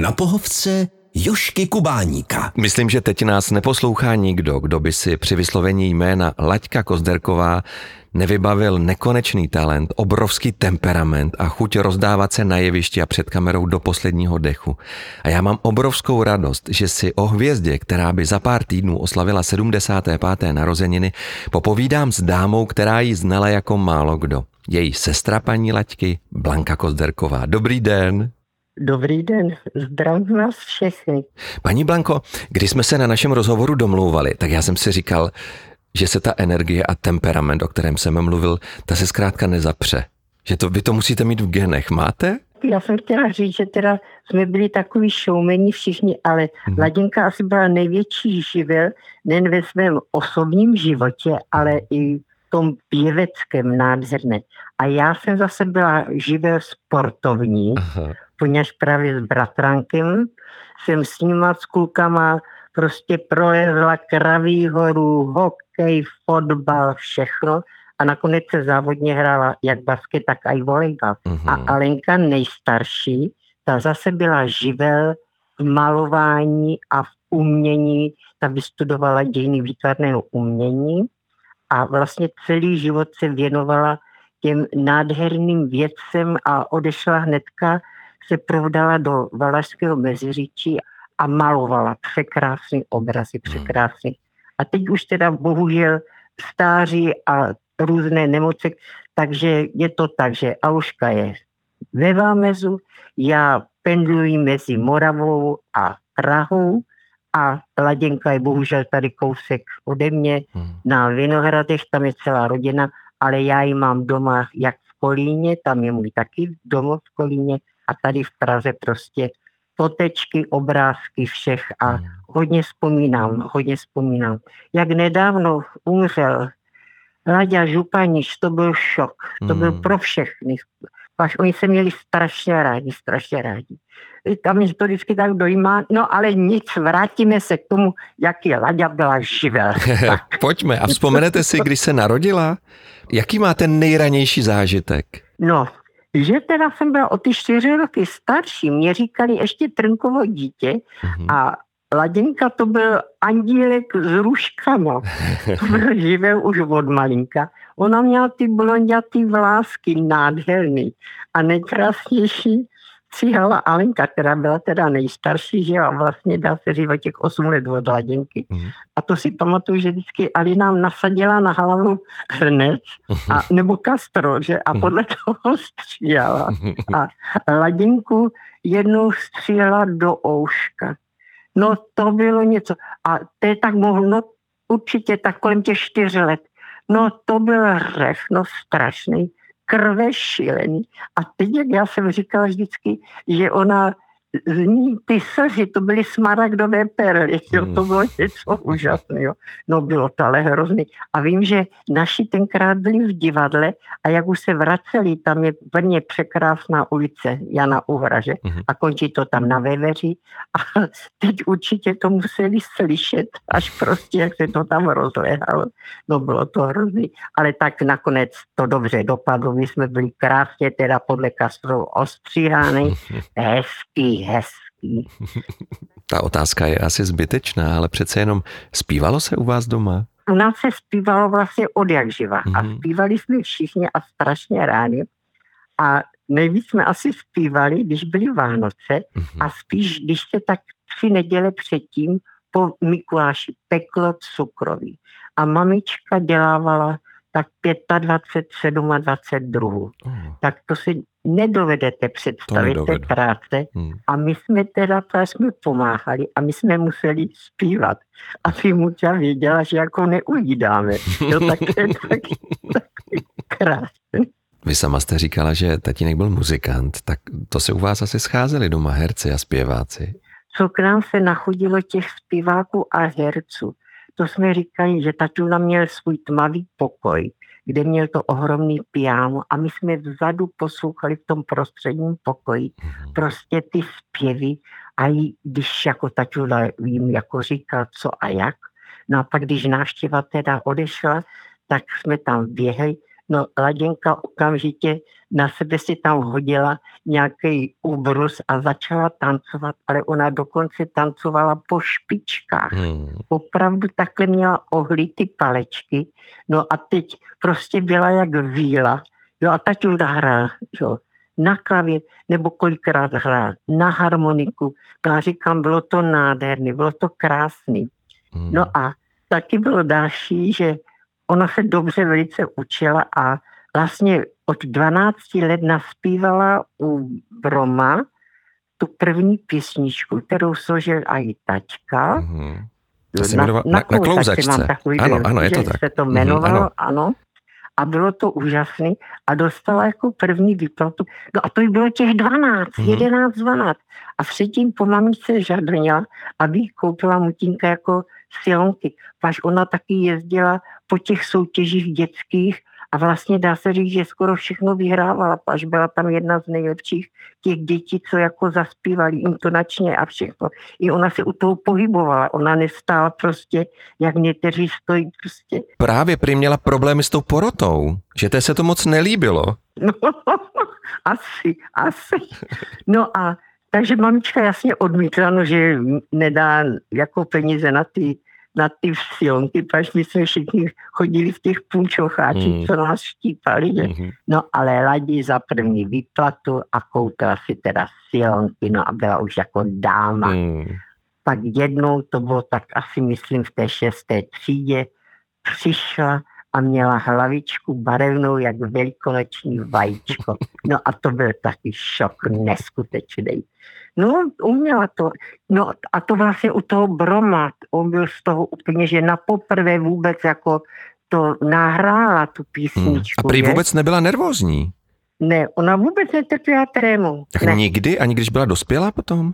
Na pohovce Jošky Kubáníka. Myslím, že teď nás neposlouchá nikdo, kdo by si při vyslovení jména Laďka Kozderková nevybavil nekonečný talent, obrovský temperament a chuť rozdávat se na jevišti a před kamerou do posledního dechu. A já mám obrovskou radost, že si o hvězdě, která by za pár týdnů oslavila 75. narozeniny, popovídám s dámou, která ji znala jako málo kdo. Její sestra paní Laďky, Blanka Kozderková. Dobrý den. Dobrý den, zdravím vás všechny. Paní Blanko, když jsme se na našem rozhovoru domlouvali, tak já jsem si říkal, že se ta energie a temperament, o kterém jsem mluvil, ta se zkrátka nezapře. Že to, vy to musíte mít v genech. Máte? Já jsem chtěla říct, že teda jsme byli takový showmeni všichni, ale hmm. Ladinka asi byla největší živel, nejen ve svém osobním životě, ale i v tom pěveckém nádherné. A já jsem zase byla živel sportovní, Aha. Poněž právě s bratrankem jsem s nima, s klukama prostě prolezla Kraví horu, hokej, fotbal, všechno a nakonec se závodně hrála jak basket, tak i volejbal. Mm-hmm. A mhm. Alenka nejstarší, ta zase byla živel v malování a v umění, ta vystudovala dějiny výtvarného umění a vlastně celý život se věnovala těm nádherným věcem a odešla hnedka, se provdala do Valašského meziříčí a malovala překrásný obrazy, hmm. překrásný. A teď už teda bohužel stáří a různé nemoci, takže je to tak, že Aluška je ve Vámezu, já pendluji mezi Moravou a Prahou a Laděnka je bohužel tady kousek ode mě hmm. na Vinohradech, tam je celá rodina, ale já ji mám doma jak v Kolíně, tam je můj taky domov v Kolíně a tady v Praze prostě fotečky, obrázky všech a hmm. hodně vzpomínám, hodně vzpomínám. Jak nedávno umřel Laďa Županiš, to byl šok, to byl hmm. pro všechny. Až oni se měli strašně rádi, strašně rádi. Tam mě to vždycky tak dojímá, no ale nic, vrátíme se k tomu, jaký Laďa byla živel. Pojďme, a vzpomenete si, když se narodila? Jaký máte nejranější zážitek? No, že teda jsem byla o ty čtyři roky starší, mě říkali ještě Trnkovo dítě mm-hmm. a Laděnka to byl andílek s ruškama. To byl živel už od malinka. Ona měla ty blondětý vlásky nádherný a nejkrásnější Cihala Alenka, která byla teda nejstarší, že a vlastně dá se říct o těch 8 let od hladinky. Mm. A to si pamatuju, že vždycky Ali nám nasadila na hlavu hrnec a, mhm. nebo kastro, že a mhm. podle toho stříhala. A ladinku jednou střílela do ouška. No to bylo něco. A to je tak mohlo, no určitě tak kolem těch čtyř let. No to byl řech, no strašný krve šílený. A teď, jak já jsem říkala vždycky, že ona z ní ty slzy, to byly smaragdové perly, jo, to bylo něco úžasného. No bylo to ale hrozný. A vím, že naši tenkrát byli v divadle a jak už se vraceli, tam je Brně překrásná ulice Jana Uhraže mm-hmm. a končí to tam na Veveři a teď určitě to museli slyšet, až prostě, jak se to tam rozléhalo. No bylo to hrozný, ale tak nakonec to dobře dopadlo, my jsme byli krásně teda podle Kastrov ostříhány, hezký, hezký. Ta otázka je asi zbytečná, ale přece jenom zpívalo se u vás doma? U nás se zpívalo vlastně od jak živa. Mm-hmm. A mhm. zpívali jsme všichni a strašně rádi. A nejvíc jsme asi zpívali, když byly Vánoce mm-hmm. a spíš, když se tak tři neděle předtím po Mikuláši peklo cukroví. A mamička dělávala tak 25, 27 druhů. Oh. Tak to si nedovedete představit té práce. Hmm. A my jsme teda jsme pomáhali a my jsme museli zpívat. A ty muča věděla, že jako neujídáme. Jo, tak je taky, taky krásný. Vy sama jste říkala, že tatínek byl muzikant, tak to se u vás asi scházeli doma herci a zpěváci. Co k nám se nachodilo těch zpěváků a herců. To jsme říkali, že tatůna měl svůj tmavý pokoj kde měl to ohromný piano a my jsme vzadu poslouchali v tom prostředním pokoji mhm. prostě ty zpěvy a i když jako tačula vím, jako říkal co a jak, no a pak když návštěva teda odešla, tak jsme tam běhli No, Laděnka okamžitě na sebe si tam hodila nějaký úbrus a začala tancovat, ale ona dokonce tancovala po špičkách. Hmm. Opravdu takhle měla ohlity palečky. No a teď prostě byla jak víla. Jo, a taťulda hrál, jo, na klavír, nebo kolikrát hrál na harmoniku. No a říkám, bylo to nádherný, bylo to krásný. Hmm. No a taky bylo další, že ona se dobře velice učila a vlastně od 12 let naspívala u Broma tu první písničku, kterou složil i taťka. Mm-hmm. To se na, na, na, na klouzačce. Ano, ano, je to tak. se to mhm, jmenovalo, mm, ano. ano. A bylo to úžasné a dostala jako první výplatu. No a to jí bylo těch 12, mm. 11, 12. A předtím po mamice žadrnila, aby koupila mutínka jako silonky. Paž ona taky jezdila po těch soutěžích dětských a vlastně dá se říct, že skoro všechno vyhrávala, až byla tam jedna z nejlepších těch dětí, co jako zaspívali intonačně a všechno. I ona se u toho pohybovala, ona nestála prostě, jak někteří stojí prostě. Právě prý měla problémy s tou porotou, že to se to moc nelíbilo. No, asi, asi. No a takže mamička jasně odmítla, no, že nedá jako peníze na ty na ty silonky, paž my jsme všichni chodili v těch punčocháčích, mm. co nás štípali. Mm-hmm. No ale ladí za první výplatu a koupila si teda silonky, no a byla už jako dáma. Mm. Pak jednou, to bylo tak asi myslím v té šesté třídě, přišla a měla hlavičku barevnou jak velikonoční vajíčko. No a to byl taky šok neskutečný. No, uměla to. No a to vlastně u toho Broma, on byl z toho úplně, že na poprvé vůbec jako to nahrála tu písničku. Hmm. A prý vůbec nebyla nervózní? Ne, ona vůbec netrpěla trému. Tak ne. nikdy? Ani když byla dospělá potom?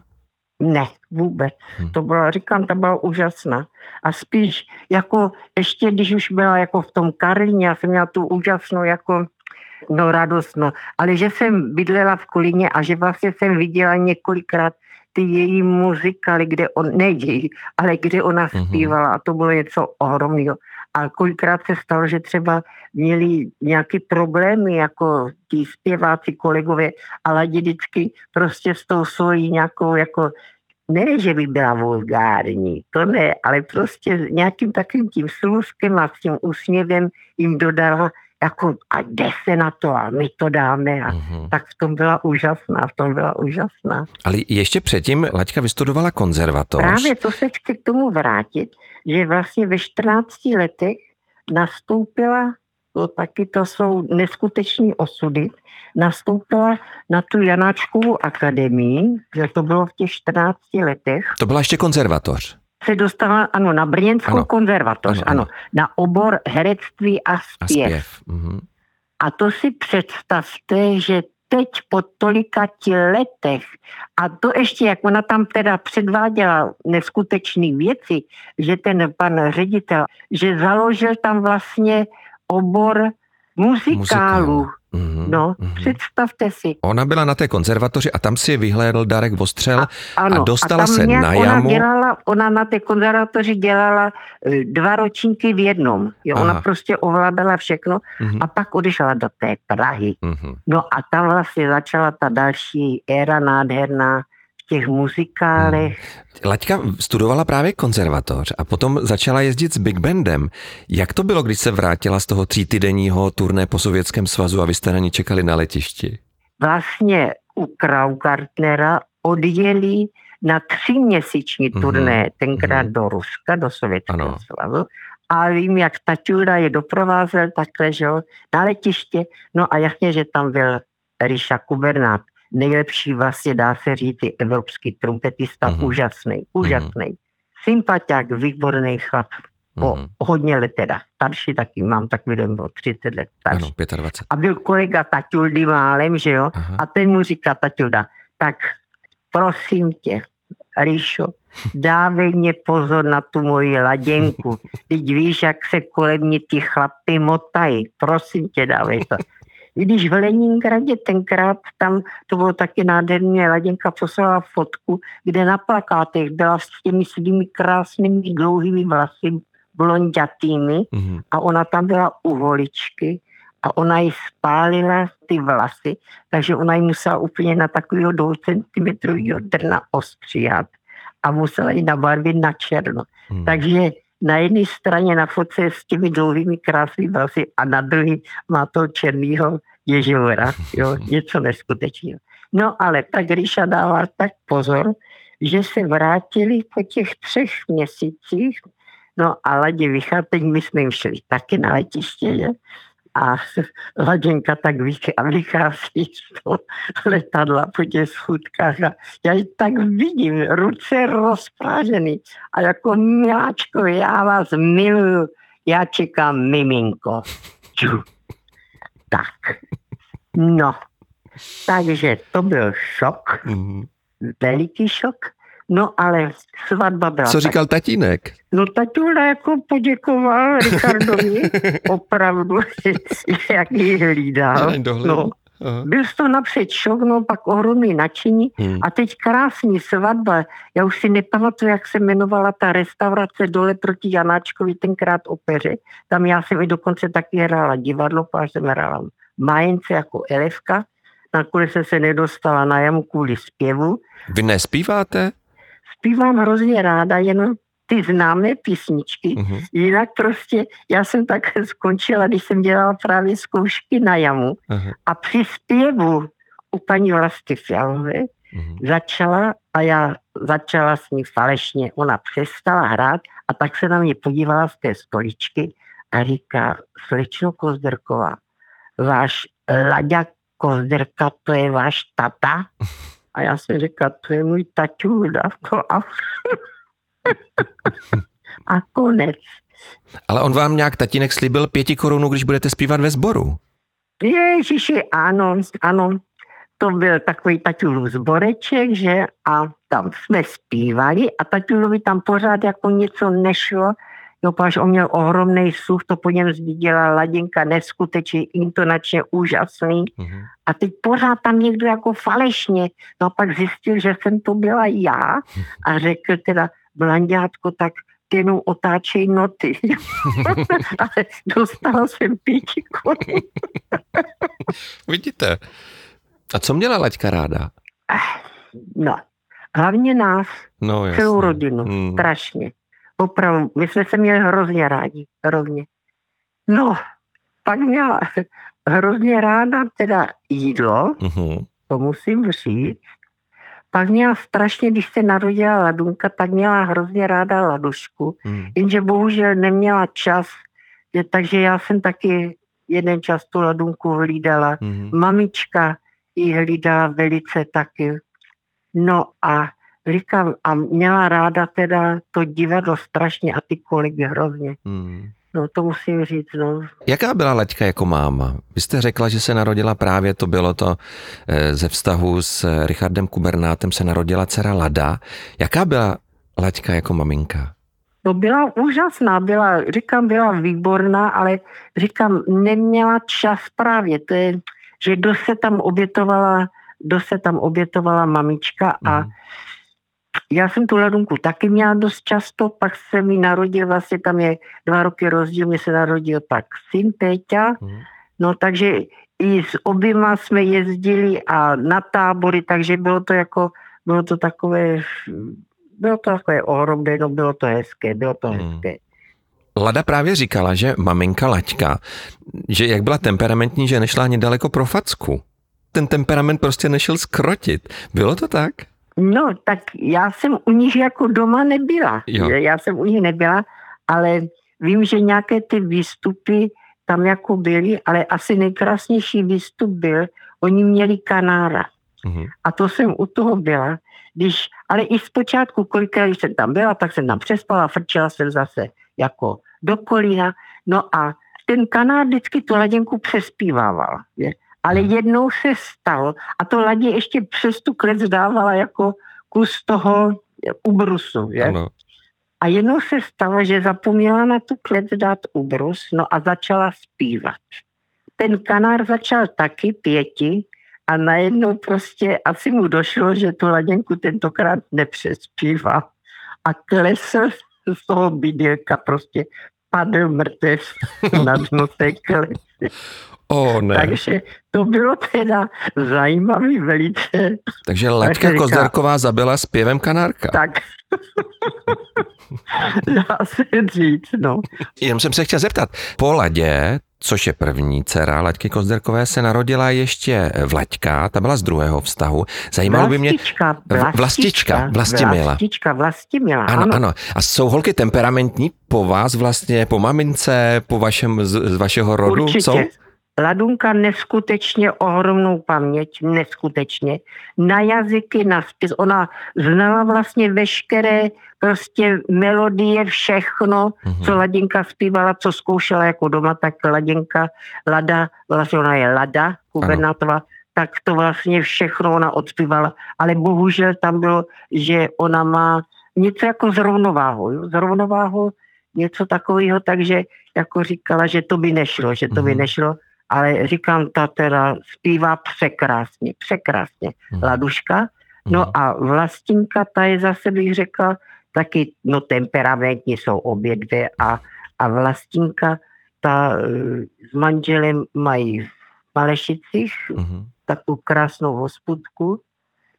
Ne, vůbec. Hmm. To bylo, říkám, to byla úžasná. A spíš jako ještě, když už byla jako v tom Karlíně, já jsem měla tu úžasnou jako no radost, no. Ale že jsem bydlela v Kolíně a že vlastně jsem viděla několikrát ty její muzikály, kde on, ne její, ale kde ona mhm. zpívala a to bylo něco ohromného. A kolikrát se stalo, že třeba měli nějaké problémy, jako ti zpěváci, kolegové, ale vždycky prostě s tou svojí nějakou jako ne, že by byla vulgární, to ne, ale prostě nějakým takovým tím služkem a s tím úsměvem jim dodala jako a jde se na to a my to dáme. A mm-hmm. Tak v tom byla úžasná, v tom byla úžasná. Ale ještě předtím Laťka vystudovala konzervatoř. Právě to se chci k tomu vrátit, že vlastně ve 14 letech nastoupila, to taky to jsou neskuteční osudy, nastoupila na tu Janáčkovou akademii, že to bylo v těch 14 letech. To byla ještě konzervatoř se dostala ano, na Brněnskou ano. konzervatoř, ano, ano. ano, na obor herectví a zpěv. A, zpěv. Mhm. a to si představte, že teď po tolika letech. A to ještě, jak ona tam teda předváděla neskutečné věci, že ten pan ředitel, že založil tam vlastně obor muzikálu. Muzikál. Mm-hmm, no, mm-hmm. představte si. Ona byla na té konzervatoři a tam si vyhlédl Darek Vostřel a, ano, a dostala a se na jamu. Ona, dělala, ona na té konzervatoři dělala e, dva ročníky v jednom. Jo, ona prostě ovládala všechno mm-hmm. a pak odešla do té Prahy. Mm-hmm. No a tam vlastně začala ta další éra nádherná těch muzikálech. Hmm. Laťka studovala právě konzervatoř a potom začala jezdit s Big Bandem. Jak to bylo, když se vrátila z toho týdenního turné po Sovětském svazu a vy jste na ní čekali na letišti? Vlastně u Kraugartnera odjeli na tříměsíční mhm. turné, mm-hmm. tenkrát mm-hmm. do Ruska, do Sovětského ano. svazu. A vím, jak Taťulda je doprovázel takhle, že jo, na letiště. No a jasně, že tam byl Ríša Kubernát nejlepší vlastně dá se říct i evropský trumpetista, mm-hmm. úžasný, úžasný. Mm-hmm. Sympatiák, výborný chlap, po mm-hmm. hodně let teda, starší taky, mám takový den o 30 let starší. Ano, 25. A byl kolega Taťuldy málem, že jo, Aha. a ten mu říká Taťulda, tak prosím tě, Ríšo, dávej mě pozor na tu moji laděnku. Teď víš, jak se kolem mě ty chlapy motají. Prosím tě, dávej to. Když v Leningradě tenkrát tam, to bylo taky nádherně, Laděnka poslala fotku, kde na plakátech byla s těmi svými krásnými dlouhými vlasy blondětými mm-hmm. a ona tam byla u holičky a ona jí spálila ty vlasy, takže ona jí musela úplně na takového dvou centimetrového trna ostříhat a musela ji nabarvit na černo. Hmm. Takže na jedné straně na fotce s těmi dlouhými krásnými vlasy a na druhé má to černýho ježivora, jo, něco neskutečného. No ale tak Ríša dává tak pozor, že se vrátili po těch třech měsících, no a Ladě Vicha, teď my jsme jim šli taky na letiště, že? A Laděnka tak vychází z toho letadla po těch schůdkách a já ji tak vidím, ruce rozprážený a jako miláčko, já vás miluju, já čekám miminko. Ču. Tak. No, takže to byl šok, mm-hmm. veliký šok. No ale svatba byla... Co říkal tak... tatínek? No tatínek jako poděkoval Richardovi, opravdu, jak ji hlídal. No, Aha. Byl to napřed šok, no pak ohromný nadšení hmm. a teď krásný svatba. Já už si nepamatuju, jak se jmenovala ta restaurace dole proti Janáčkovi tenkrát opeře. Tam já jsem i dokonce taky hrála divadlo, protože jsem hrála Majence jako elevka. Nakonec jsem se nedostala na jamu kvůli zpěvu. Vy nespíváte? Zpívám hrozně ráda, jenom ty známé písničky. Uh-huh. Jinak prostě já jsem tak skončila, když jsem dělala právě zkoušky na jamu uh-huh. a při zpěvu u paní Vlasty Fialové uh-huh. začala a já začala s ní falešně. Ona přestala hrát a tak se na mě podívala z té stoličky a říká, slečno Kozderková, váš Laďa Kozderka, to je váš tata? A já jsem říkala, to je můj taťůda. A, a konec. Ale on vám nějak tatínek slíbil pěti korunů, když budete zpívat ve sboru. Ježiši, ano, ano. To byl takový taťulův zboreček, že? A tam jsme zpívali a taťulovi tam pořád jako něco nešlo, Jo, páš on měl ohromný sluch, to po něm viděla Ladinka neskutečně intonačně úžasný. Mm-hmm. A teď pořád tam někdo jako falešně. No a pak zjistil, že jsem to byla já a řekl teda, Blanďátko, tak ty jenom otáčej noty. Ale dostala jsem pěti korun. Vidíte. A co měla Laďka ráda? No, hlavně nás, no, celou rodinu, hmm. strašně. Opravdu, my jsme se měli hrozně rádi, hrozně. No, pak měla hrozně ráda teda jídlo, uh-huh. to musím říct. Pak měla strašně, když se narodila ladunka, tak měla hrozně ráda ladušku, uh-huh. jenže bohužel neměla čas, že, takže já jsem taky jeden čas tu ladunku hlídala. Uh-huh. Mamička ji hlídala velice taky. No a říkám, a měla ráda teda to divadlo strašně a ty kolegy hrozně. Hmm. No to musím říct, no. Jaká byla Laďka jako máma? Vy jste řekla, že se narodila právě, to bylo to eh, ze vztahu s Richardem Kubernátem se narodila dcera Lada. Jaká byla Laďka jako maminka? No byla úžasná, byla, říkám, byla výborná, ale říkám, neměla čas právě, to je, že kdo se tam obětovala, kdo se tam obětovala mamička a hmm já jsem tu ladunku taky měla dost často, pak se mi narodil, vlastně tam je dva roky rozdíl, mi se narodil pak syn Péťa, mm. no takže i s oběma jsme jezdili a na tábory, takže bylo to jako, bylo to takové, bylo to takové ohromné, no bylo to hezké, bylo to mm. hezké. Lada právě říkala, že maminka Laťka, že jak byla temperamentní, že nešla ani daleko pro facku. Ten temperament prostě nešel skrotit. Bylo to tak? No, tak já jsem u nich jako doma nebyla. Jo. Já jsem u nich nebyla, ale vím, že nějaké ty výstupy tam jako byly, ale asi nejkrásnější výstup byl, oni měli kanára. Mm-hmm. A to jsem u toho byla. Když, ale i zpočátku, kolikrát, když jsem tam byla, tak jsem tam přespala, frčela jsem zase jako do kolína. No a ten kanár vždycky tu laděnku přespívával. Je ale hmm. jednou se stalo, a to ladě ještě přes tu klec dávala jako kus toho ubrusu. Je? Ano. A jednou se stalo, že zapomněla na tu klec dát ubrus, no a začala zpívat. Ten kanár začal taky pěti a najednou prostě asi mu došlo, že tu laděnku tentokrát nepřespívá. A klesl z toho bydylka prostě padl mrtev na dno té. O ne. Takže to bylo teda zajímavý velice. Takže Laďka říká- Kozderková zabila zpěvem kanárka. Tak dá se říct, no. Jenom jsem se chtěl zeptat, po Ladě, což je první dcera Laďky Kozderkové, se narodila ještě Vlaďka, ta byla z druhého vztahu. Zajímalo by mě, Vlastička, Vlastička, Vlastimila. Vlastička, Vlastimila, ano, ano, A jsou holky temperamentní po vás vlastně, po mamince, po vašem, z, z vašeho rodu? Určitě. Jsou? Ladunka neskutečně ohromnou paměť, neskutečně. Na jazyky, na spis. Ona znala vlastně veškeré prostě melodie, všechno, Mhm. co Ladinka zpívala, co zkoušela jako doma, tak Ladinka, Lada, vlastně ona je Lada, gubernátová, tak to vlastně všechno ona odspívala. Ale bohužel tam bylo, že ona má něco jako s rovnováhou. Jo? S rovnováhou něco takového, takže jako říkala, že to by nešlo, že to by Mhm. nešlo, ale říkám, ta teda zpívá překrásně, překrásně. Mhm. Laduška. No a Vlastinka, ta je zase, bych řekla, taky, no temperamentní jsou obě dvě a, a Vlastinka, ta eh, s manželem mají v Malešicích Mhm. takovou krásnou hospodku,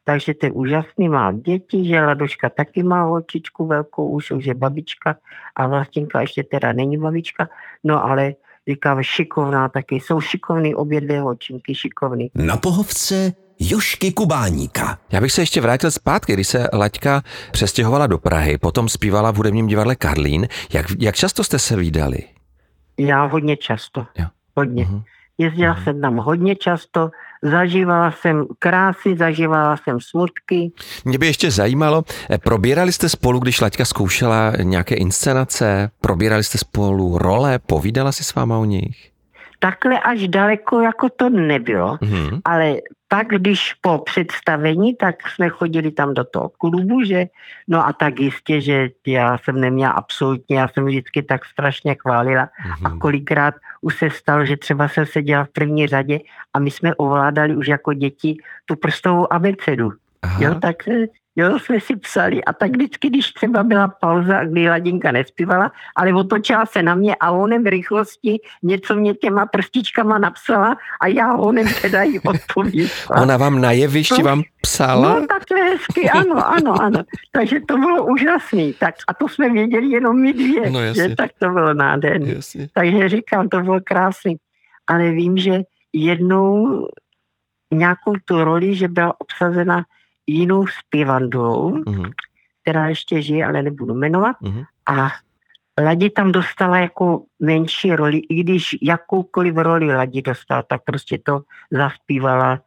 takže ten úžasný má děti, že Ladoška taky má holčičku velkou, už, už je babička a Vlastinka ještě teda není babička, no ale říkám šikovná taky, jsou šikovný obě dvě holčinky, šikovný. Na pohovce Jošky Kubáníka. Já bych se ještě vrátil zpátky, když se Laďka přestěhovala do Prahy, potom zpívala v hudebním divadle Karlín. Jak, jak často jste se výdali? Já hodně často, Jo. hodně. Mhm. Jezdila Mhm. jsem tam hodně často, zažívala jsem krásy, zažívala jsem smutky. Mě by ještě zajímalo, eh, probírali jste spolu, když Laďka zkoušela nějaké inscenace, probírali jste spolu role, povídala si s váma o nich? Takhle až daleko jako to nebylo, Mhm. ale pak, když po představení, tak jsme chodili tam do toho klubu, že no a tak jistě, že já jsem neměla absolutně, já jsem vždycky tak strašně chválila a Mhm. kolikrát už se stalo, že třeba jsem seděla v první řadě a my jsme ovládali už jako děti tu prstovou abecedu. Aha. Jo, tak eh, jo, jsme si psali. A tak vždycky, když třeba byla pauza, kdy Ladinka nespívala, ale otočila se na mě a onem v rychlosti něco mě těma prstičkama napsala a já onem teda jí odpověděla. Ona vám na jevišti vám psala? No takhle hezky, ano, ano, ano. Takže to bylo úžasný. Tak, a to jsme věděli jenom my dvě, No, jasně. že tak to bylo nádherný. Jasně. Takže říkám, to bylo krásný. Ale vím, že jednou nějakou tu roli, že byla obsazena jinou zpěvandou, Mhm. která ještě žije, ale nebudu jmenovat. Mhm. A Ladi tam dostala jako menší roli, i když jakoukoliv roli Ladi dostala, tak prostě to zaspívala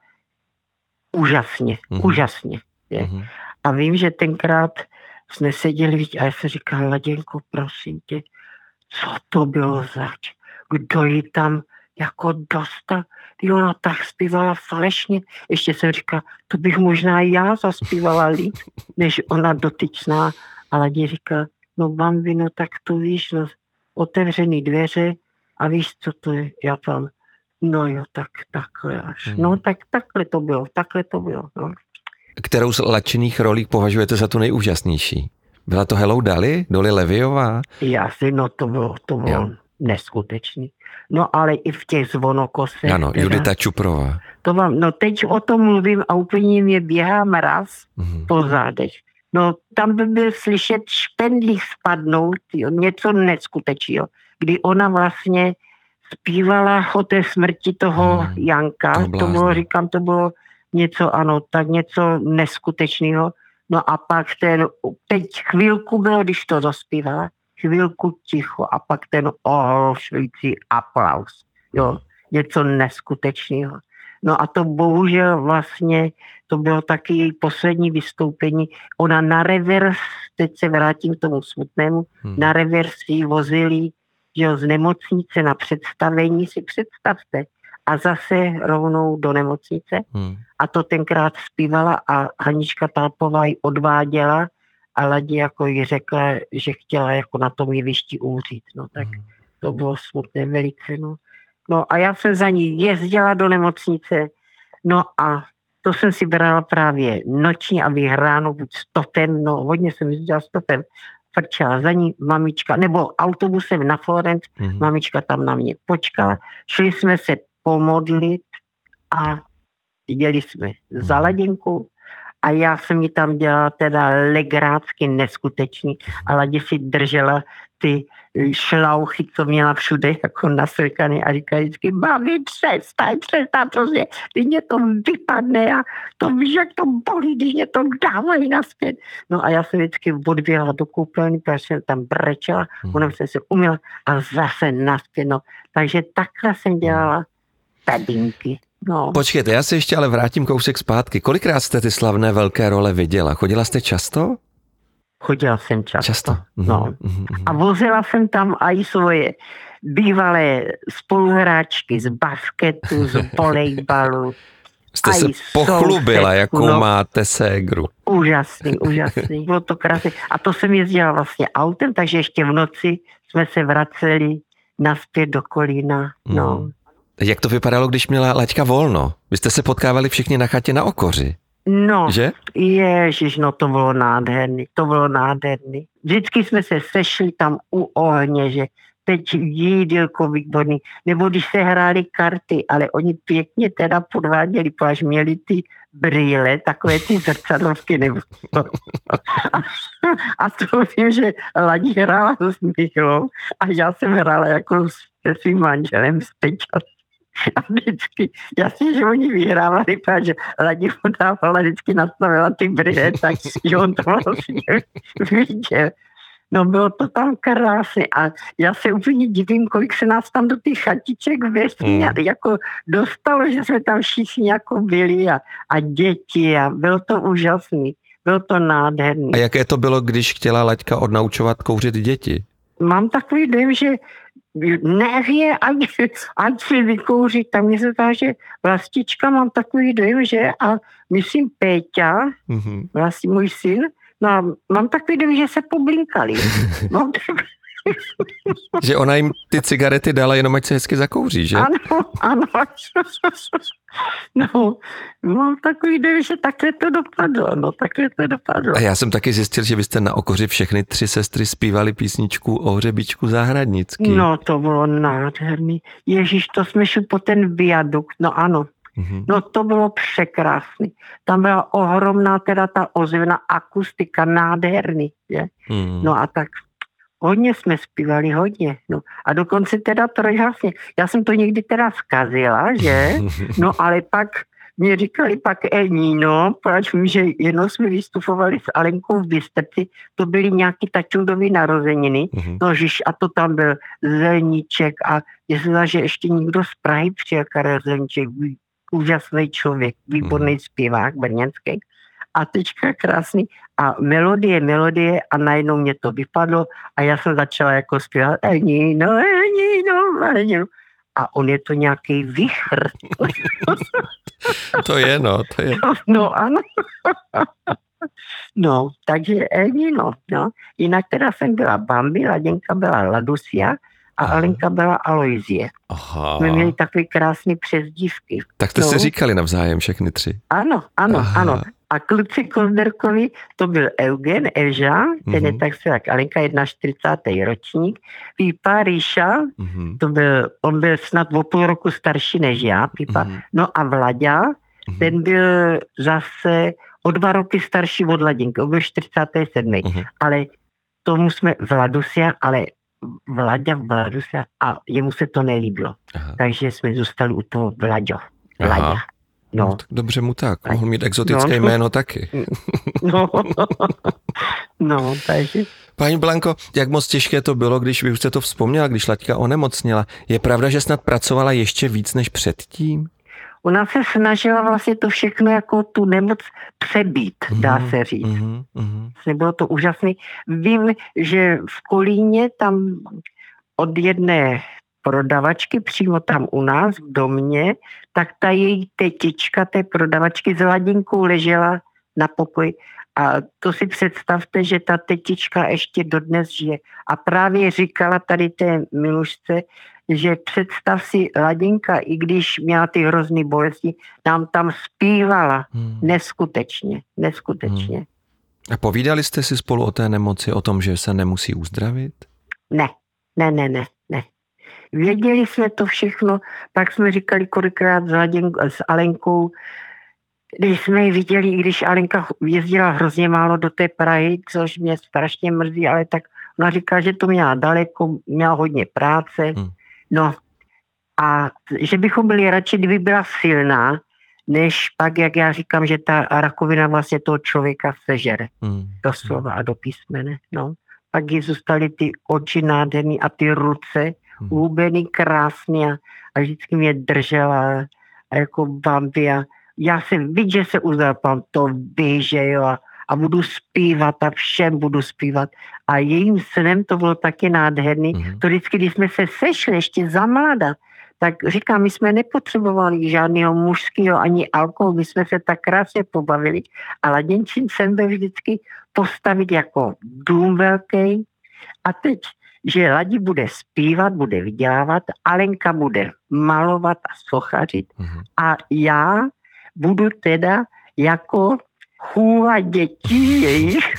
úžasně, Mhm. úžasně. Je. Mhm. A vím, že tenkrát jsme seděli víc, a já jsem říkal, Laděnko, prosím tě, co to bylo zač? Kdo ji tam jako dostal? Ty ona tak zpívala falešně. Ještě jsem říkal, to bych možná i já zaspívala líp, než ona dotyčná. A Ladě říkal, no bambino, tak to víš, no, otevřený dveře a víš, co to je? Já tam, no jo, tak takhle až. Mhm. No tak takhle to bylo, takhle to bylo. No. Kterou z lačených rolí považujete za tu nejúžasnější? Byla to Hello Dali? Doli Leviová? Já si, no to bylo, to bylo Jo. Neskutečný. No ale i v těch zvonokosech. Ano, teda, Judita Čuprová. To vám, no teď o tom mluvím a úplně mě běhá mraz Mhm. po zádech. No tam by byl slyšet špendlík spadnout, jo, něco neskutečného. Kdy ona vlastně zpívala o té smrti toho Hmm, Janka, to blázna. bylo, říkám, to bylo něco, ano, tak něco neskutečného. No a pak ten, teď chvilku bylo, když to zaspívala, chvilku ticho a pak ten ohlušující aplaus. Jo, něco neskutečného. No a to bohužel vlastně, to bylo taky její poslední vystoupení. Ona na revers, teď se vrátím k tomu smutnému, Hmm. na revers ji vozili že jo, z nemocnice na představení, si představte. A zase rovnou do nemocnice. Hmm. A to tenkrát zpívala a Hanička Talpová ji odváděla a Ladě jako jí řekla, že chtěla jako na tom jevišti umřít. No tak Hmm. to bylo smutné velice. No. no a já jsem za ní jezdila do nemocnice, no a to jsem si brala právě noční a vyhráno buď stopem, no hodně jsem jezdila stopem frčela za ní mamička, nebo autobusem na Florence, Mhm. mamička tam na mě počkala, šli jsme se pomodlit a jeli jsme za Mhm. A já jsem mi tam dělala teda legrácky neskutečný a Ladě si držela ty šlauchy, co měla všude jako nasrkaný a říká vždycky, mami, přestaň, přestaň, prostě, když mě to vypadne a to víš, jak to bolí, když mě to dávají naspět. No a já jsem vždycky odběhla do koupelny, protože jsem tam brečela, Mhm. ona jsem se uměla a zase naspět, no. Takže takhle jsem dělala tadinky. No. Počkejte, já se ještě ale vrátím kousek zpátky. Kolikrát jste ty slavné velké role viděla? Chodila jste často? Chodila jsem často. Často. Mhm, No. mhm, mhm. A vozila jsem tam i svoje bývalé spoluhráčky z basketu, z volejbalu. Jste se pochlubila, sousedku, jakou no. máte ségru. Úžasný, úžasný. Bylo to krásné. A to jsem jezdila vlastně autem, takže ještě v noci jsme se vraceli naspět do Kolína. No. Mhm. Jak to vypadalo, když měla Laďka volno? Vy jste se potkávali všichni na chatě na okoři, No, že? ježiš, no to bylo nádherný, to bylo nádherný. Vždycky jsme se sešli tam u ohně, že teď jídelko výborný, nebo když se hráli karty, ale oni pěkně teda podváděli, protože měli ty brýle, takové ty zrcadlovky, nebo a, a to vím, že Ladí hrála s Michlou a já jsem hrála jako se svým manželem s Pečas. A vždycky, jasně, že oni vyhrávali, protože Ladí podávala, vždycky nastavila ty brýle, tak že on to vlastně viděl. No bylo to tam krásné a já se úplně divím, kolik se nás tam do těch chatiček vesmí Mm. jako dostalo, že jsme tam všichni jako byli a, a děti a bylo to úžasný. Bylo to nádherný. A jaké to bylo, když chtěla Laďka odnaučovat kouřit děti? Mám takový dojem, že je, ať, ať si vykouří. Tam mě se zdá, že vlastička mám takový dojem, že a myslím Péťa, Mhm. vlastně můj syn, no a mám takový dojem, že se poblinkali. Mám takový, Že ona jim ty cigarety dala jenom, ať se hezky zakouří, že? ano, ano. No, mám takový dojem, že takhle to dopadlo, no takhle to dopadlo. A já jsem taky zjistil, že vy jste na okoři všechny tři sestry zpívali písničku o hřebičku zahradnický. No, to bylo nádherný. Ježíš, to jsme šli po ten viadukt, no ano. Mhm. No to bylo překrásný. Tam byla ohromná teda ta ozvěna akustika, nádherný. Je? Mhm. No a tak hodně jsme zpívali, hodně. No. A dokonce teda trojhlasně. Já jsem to někdy teda zkazila, že? No ale pak mě říkali pak Eníno, proč vím, že jednou jsme vystupovali s Alenkou v Bystrci, to byly nějaký tačundový narozeniny, Mhm. no žiž, a to tam byl Zelníček a je se zdá, že ještě někdo z Prahy přijel, Karel Zelníček, vý- úžasný člověk, výborný zpěvák brněnský. A teďka krásný. A melodie, melodie a najednou mě to vypadlo a já jsem začala jako zpívat Enino, Enino, Enino. A on je to nějaký vichr. To je, no, to je. No ano. No, takže Enino, no. Jinak teda jsem byla Bambi, Laděnka byla Ladusia a Aha. Alenka byla Aloizie. Aha. Jsme měli takové krásné přezdívky. Tak jste No. si říkali navzájem všechny tři. Ano, ano, Aha. ano. A kluci Kozderkovi, to byl Eugen, Elža, ten je Mhm. tak se jak Alenka, 41. ročník. Pípa Ríša, Mhm. to byl, on byl snad o půl roku starší než já, Pípa. Mhm. No a Vlaďa, Mhm. ten byl zase o dva roky starší od Ladinky, on byl 47. Mhm. Ale tomu jsme Vladusia, ale Vlaďa Vladusia a jemu se to nelíbilo. Aha. Takže jsme zůstali u toho Vlaďo. Aha. No. No, tak dobře mu tak. Mohl mít exotické No. jméno taky. no, no, takže Paní Blanko, jak moc těžké to bylo, když vy už jste to vzpomněla, když Laďka onemocněla. Je pravda, že snad pracovala ještě víc než předtím? ona se snažila vlastně to všechno jako tu nemoc přebít, dá Mhm, se říct. Mhm, mhm. Vlastně bylo to úžasné. Vím, že v Kolíně tam od jedné prodavačky přímo tam u nás v domě, tak ta její tetička té prodavačky s ladinkou ležela na pokoji. A to si představte, že ta tetička ještě dodnes žije. A právě říkala tady té milušce, že představ si Ladinka, i když měla ty hrozný bolesti, nám tam zpívala Hmm. neskutečně, neskutečně. A povídali jste si spolu o té nemoci, o tom, že se nemusí uzdravit? Ne, ne, ne, ne. Věděli jsme to všechno, pak jsme říkali kolikrát s, s Alenkou, když jsme ji viděli, i když Alenka jezdila hrozně málo do té Prahy, což mě strašně mrzí, ale tak ona říká, že to měla daleko, měla hodně práce. Hmm. No a že bychom byli radši, kdyby byla silná, než pak, jak já říkám, že ta rakovina vlastně toho člověka sežere. Hmm. Do slova a do písmene. No. Pak jí zůstaly ty oči nádherný a ty ruce hmm. úbený, krásný a, a vždycky mě držela a jako bambi a já jsem viděl, že se uzapám, to ví, že jo, a, a budu zpívat a všem budu zpívat. A jejím snem to bylo taky nádherný. Mm-hmm. To vždycky, když jsme se sešli ještě za mlada, tak říkám, my jsme nepotřebovali žádného mužského ani alkohol, my jsme se tak krásně pobavili a Laděnčin jsem byl vždycky postavit jako dům velký a teď, že Ladi bude zpívat, bude vydělávat, Alenka bude malovat a sochařit mm-hmm. a já budu teda jako chůva dětí jejich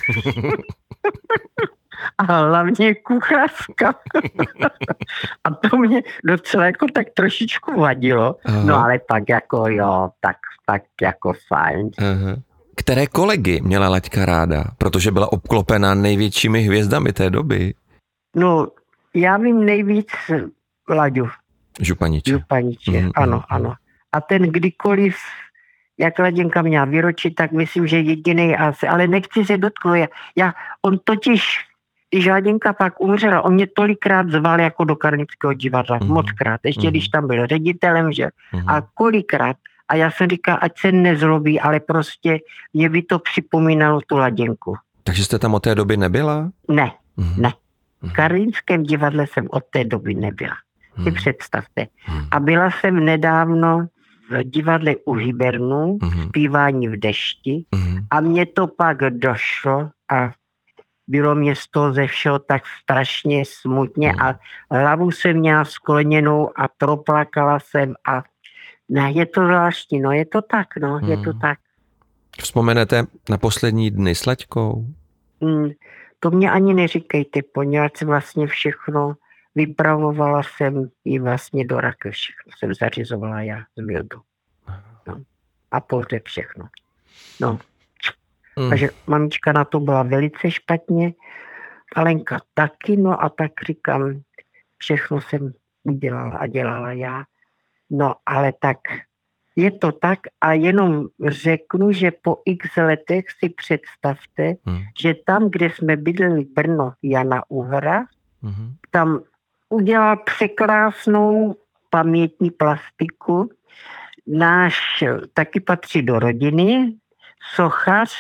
a hlavně kuchařka. a to mě docela jako tak trošičku vadilo. Aha. No ale tak jako jo, tak, tak jako fajn. Aha. Které kolegy měla Laďka ráda? Protože byla obklopená největšími hvězdami té doby. No, já vím nejvíc Laďu. Županiče. Županiče, mm, ano, mm, ano. A ten kdykoliv jak Laděnka měla výročí, tak myslím, že jediný asi, ale nechci se dotknout. Já, on totiž, když Laděnka pak umřela, on mě tolikrát zval jako do Karnického divadla, mm. mockrát, ještě mm. když tam byl ředitelem, že, mm. a kolikrát. A já jsem říkal, ať se nezlobí, ale prostě mě by to připomínalo tu Laděnku. Takže jste tam od té doby nebyla? Ne, mm. ne. V Karlínském divadle jsem od té doby nebyla. Si mm. představte. Mm. A byla jsem nedávno v divadle u Hibernu, mm-hmm. zpívání v dešti mm-hmm. a mně to pak došlo a bylo mě z toho ze všeho tak strašně smutně mm. a hlavu jsem měla skloněnou a proplakala jsem a ne, je to zvláštní, no je to tak, no, mm. je to mhm. tak. Vzpomenete na poslední dny s Laďkou? Mm, to mě ani neříkejte, poněvadž vlastně všechno vypravovala jsem ji vlastně do raky, všechno jsem zařizovala já z Mildu. No. A pohřeb všechno. No. Mm. Takže mamička na to byla velice špatně, Alenka taky, no a tak říkám, všechno jsem udělala a dělala já. No ale tak je to tak a jenom řeknu, že po x letech si představte, hmm. že tam, kde jsme bydleli Brno Jana Uhra, hmm. tam udělal překrásnou pamětní plastiku. Náš taky patří do rodiny, sochař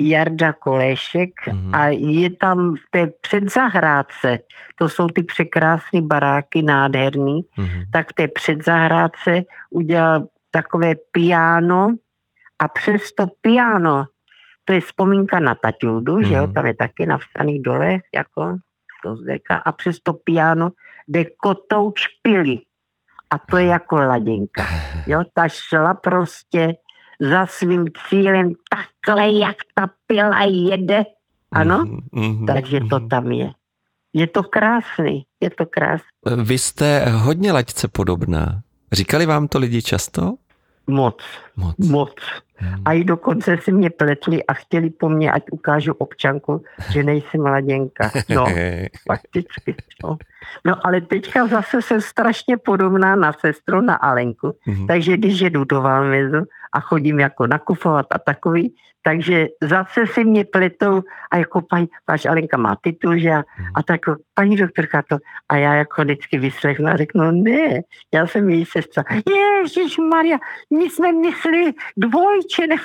Jarda Koléšek mm-hmm. a je tam v té předzahrádce, to jsou ty překrásné baráky, nádherný, mm-hmm. tak v té předzahrádce udělal takové piano a přes to piano, to je vzpomínka na Tatildu, mm-hmm. že jo, mhm. tam je taky navstaný dole, jako to zdeka, a přes to piano jde kotouč pily. A to je jako ladinka. Jo, ta šla prostě za svým cílem takhle, jak ta pila jede. Ano? Mm-hmm. Takže to tam je. Je to krásný, je to krásný. Vy jste hodně laďce podobná. Říkali vám to lidi často? Moc. Moc. Moc. Hmm. A i dokonce si mě pletli a chtěli po mně, ať ukážu občanku, že nejsem mladěnka. No, fakticky. No. no ale teďka zase jsem strašně podobná na sestru, na Alenku. Hmm. Takže když jedu do Valmezu a chodím jako nakupovat a takový, takže zase si mě pletou a jako paní, paní Alenka má titul, že a, hmm. a tak paní doktorka to a já jako vždycky vyslechnu a řeknu, ne, já jsem její sestra. Ježíš Maria, my jsme mysleli dvojče nebo...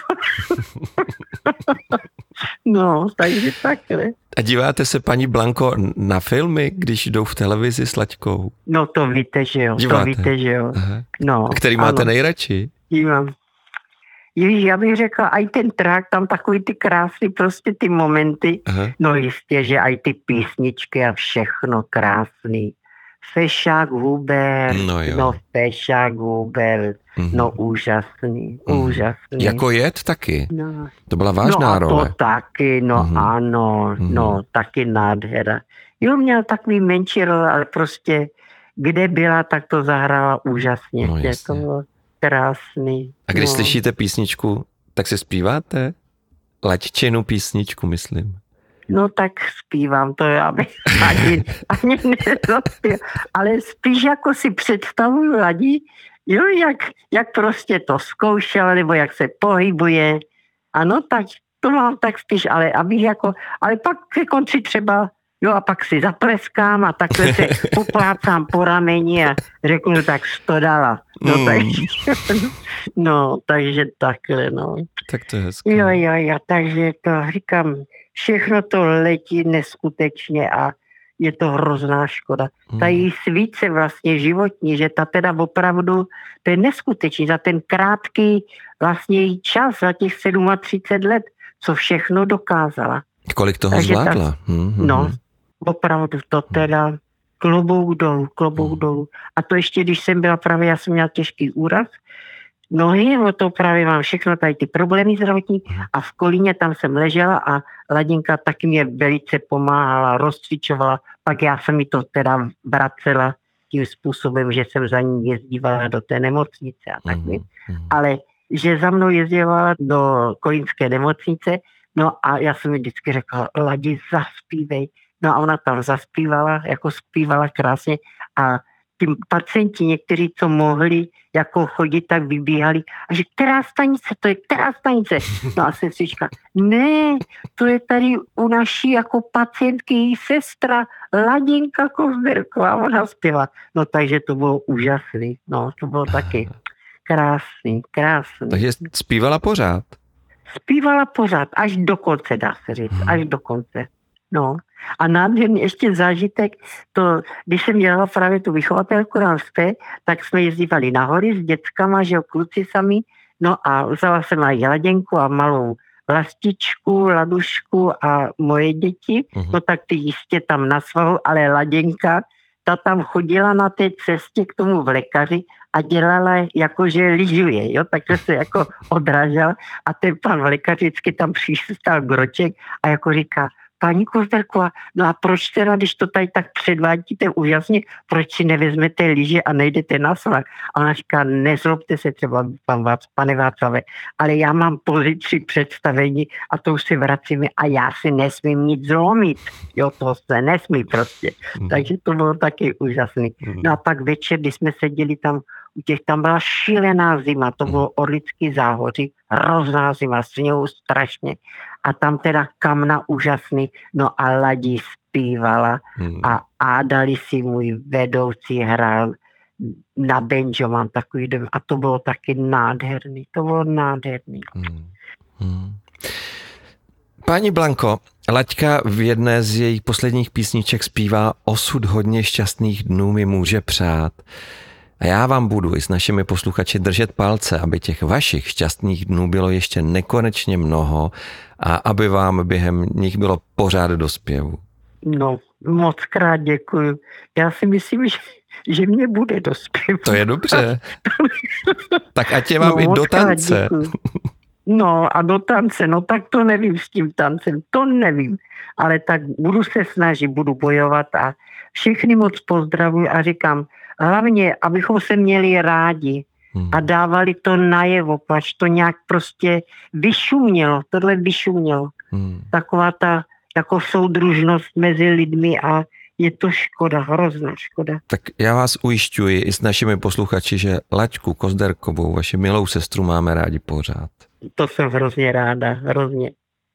no, takže takhle. A díváte se, paní Blanko, na filmy, když jdou v televizi s Laťkou? No to víte, že jo. Díváte. To víte, že jo. Aha. No, a který máte ano. nejradši? Dívám. Ježíš, já bych řekla, aj ten trák, tam takový ty krásný prostě ty momenty. Aha. No jistě, že aj ty písničky a všechno krásný. Fešák Hubert, No jo. no Fešák Hubert, Mhm. no úžasný, Mhm. úžasný. Jako jed taky. no. To byla vážná no a role. to taky, no Mhm. ano, Mhm. no taky nádhera. Jo, měl takový menší role, ale prostě kde byla, tak to zahrála úžasně. No, to bylo krásný. A když no. slyšíte písničku, tak si zpíváte? Laťčinu písničku, myslím. No tak zpívám, to já bych ani, ani nezaspěl. Ale spíš jako si představuju lidi, jo, jak, jak prostě to zkoušel, nebo jak se pohybuje. Ano, tak to mám tak spíš, ale abych jako, ale pak ke konci třeba, jo, a pak si zapleskám a takhle se poplácám po rameni a řeknu, tak to dala. No, Mm. tak, no, takže takhle, no. Tak to je hezké. Jo, jo, jo, takže to říkám, všechno to letí neskutečně a je to hrozná škoda. Hmm. Ta její svíce vlastně životní, že ta teda opravdu, to je neskutečný, za ten krátký vlastně její čas, za těch 37 let, co všechno dokázala. Kolik toho Takže ta- zvládla? Hmm, hmm, No, hmm. opravdu to teda klobouk dolů, klobouk Hmm. dolů. A to ještě, když jsem byla právě, já jsem měla těžký úraz, nohy, no to právě mám všechno tady ty problémy zdravotní a v kolíně tam jsem ležela a Ladinka taky mě velice pomáhala, rozcvičovala, pak já jsem mi to teda vracela tím způsobem, že jsem za ní jezdívala do té nemocnice a tak. Mhm, mhm. ale že za mnou jezdila do kolínské nemocnice, no a já jsem mi vždycky řekla, Ladi, zaspívej. No a ona tam zaspívala, jako zpívala krásně a tím pacienti někteří, co mohli jako chodit, tak vybíhali a že která stanice, to je která stanice. No a sestřička, ne, to je tady u naší jako pacientky její sestra Ladinka Kozberková, ona zpěvá. No takže to bylo úžasný, no to bylo taky krásný, krásný. Takže zpívala pořád. Zpívala pořád, až do konce, dá se říct, až do konce. No. A nádherný ještě zážitek, to, když jsem dělala právě tu vychovatelku na Lspe, tak jsme jezdívali na hory s dětskama, že jo, kluci sami, no a vzala jsem na jeladěnku a malou vlastičku, ladušku a moje děti, Mhm. no tak ty jistě tam na svahu, ale laděnka, ta tam chodila na té cestě k tomu v lékaři a dělala jako, že lyžuje, jo, takže se jako odrážel a ten pan v lékaři vždycky tam přistal groček a jako říká, paní Kozberková, no a proč teda, když to tady tak předvádíte úžasně, proč si nevezmete lyže a nejdete na svah? A ona říká, nezlobte se třeba, pan Vác, pane Václave, ale já mám pozici představení a to už si vracíme a já si nesmím nic zlomit. Jo, to se nesmí prostě. Mhm. Takže to bylo taky úžasný. Mhm. No a pak večer, když jsme seděli tam u těch, tam byla šílená zima, to bylo Orlický záhoří, hrozná zima, sněhu strašně. A tam teda kamna úžasný, no a Ladí zpívala Mhm. a Ádali si můj vedoucí hrál na banjo, mám takový dom, a to bylo taky nádherný, to bylo nádherný. Hmm. Hmm. Paní Blanko, Laďka v jedné z jejich posledních písniček zpívá Osud hodně šťastných dnů mi může přát. A já vám budu i s našimi posluchači držet palce, aby těch vašich šťastných dnů bylo ještě nekonečně mnoho a aby vám během nich bylo pořád do zpěvu. No, moc krát děkuju. Já si myslím, že, že mě bude dospět. To je dobře. Tak ať tě mám no, i do tance. No a do tance, no tak to nevím s tím tancem, to nevím. Ale tak budu se snažit, budu bojovat a všechny moc pozdravuji a říkám, hlavně, abychom se měli rádi Hmm. a dávali to najevo, pač to nějak prostě vyšumělo, tohle vyšumělo. Hmm. Taková ta jako soudružnost mezi lidmi a je to škoda, hrozná škoda. Tak já vás ujišťuji i s našimi posluchači, že Laďku Kozderkovou, vaši milou sestru, máme rádi pořád. To jsem hrozně ráda, hrozně.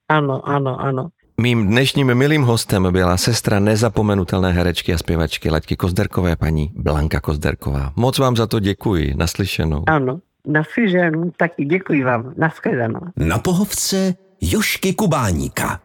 Ano, ano, ano. Mým dnešním milým hostem byla sestra nezapomenutelné herečky a zpěvačky Laďky Kozderkové, paní Blanka Kozderková. Moc vám za to děkuji, naslyšenou. Ano, naslyšenou, taky děkuji vám, nashledanou. Na pohovce Jošky Kubáníka.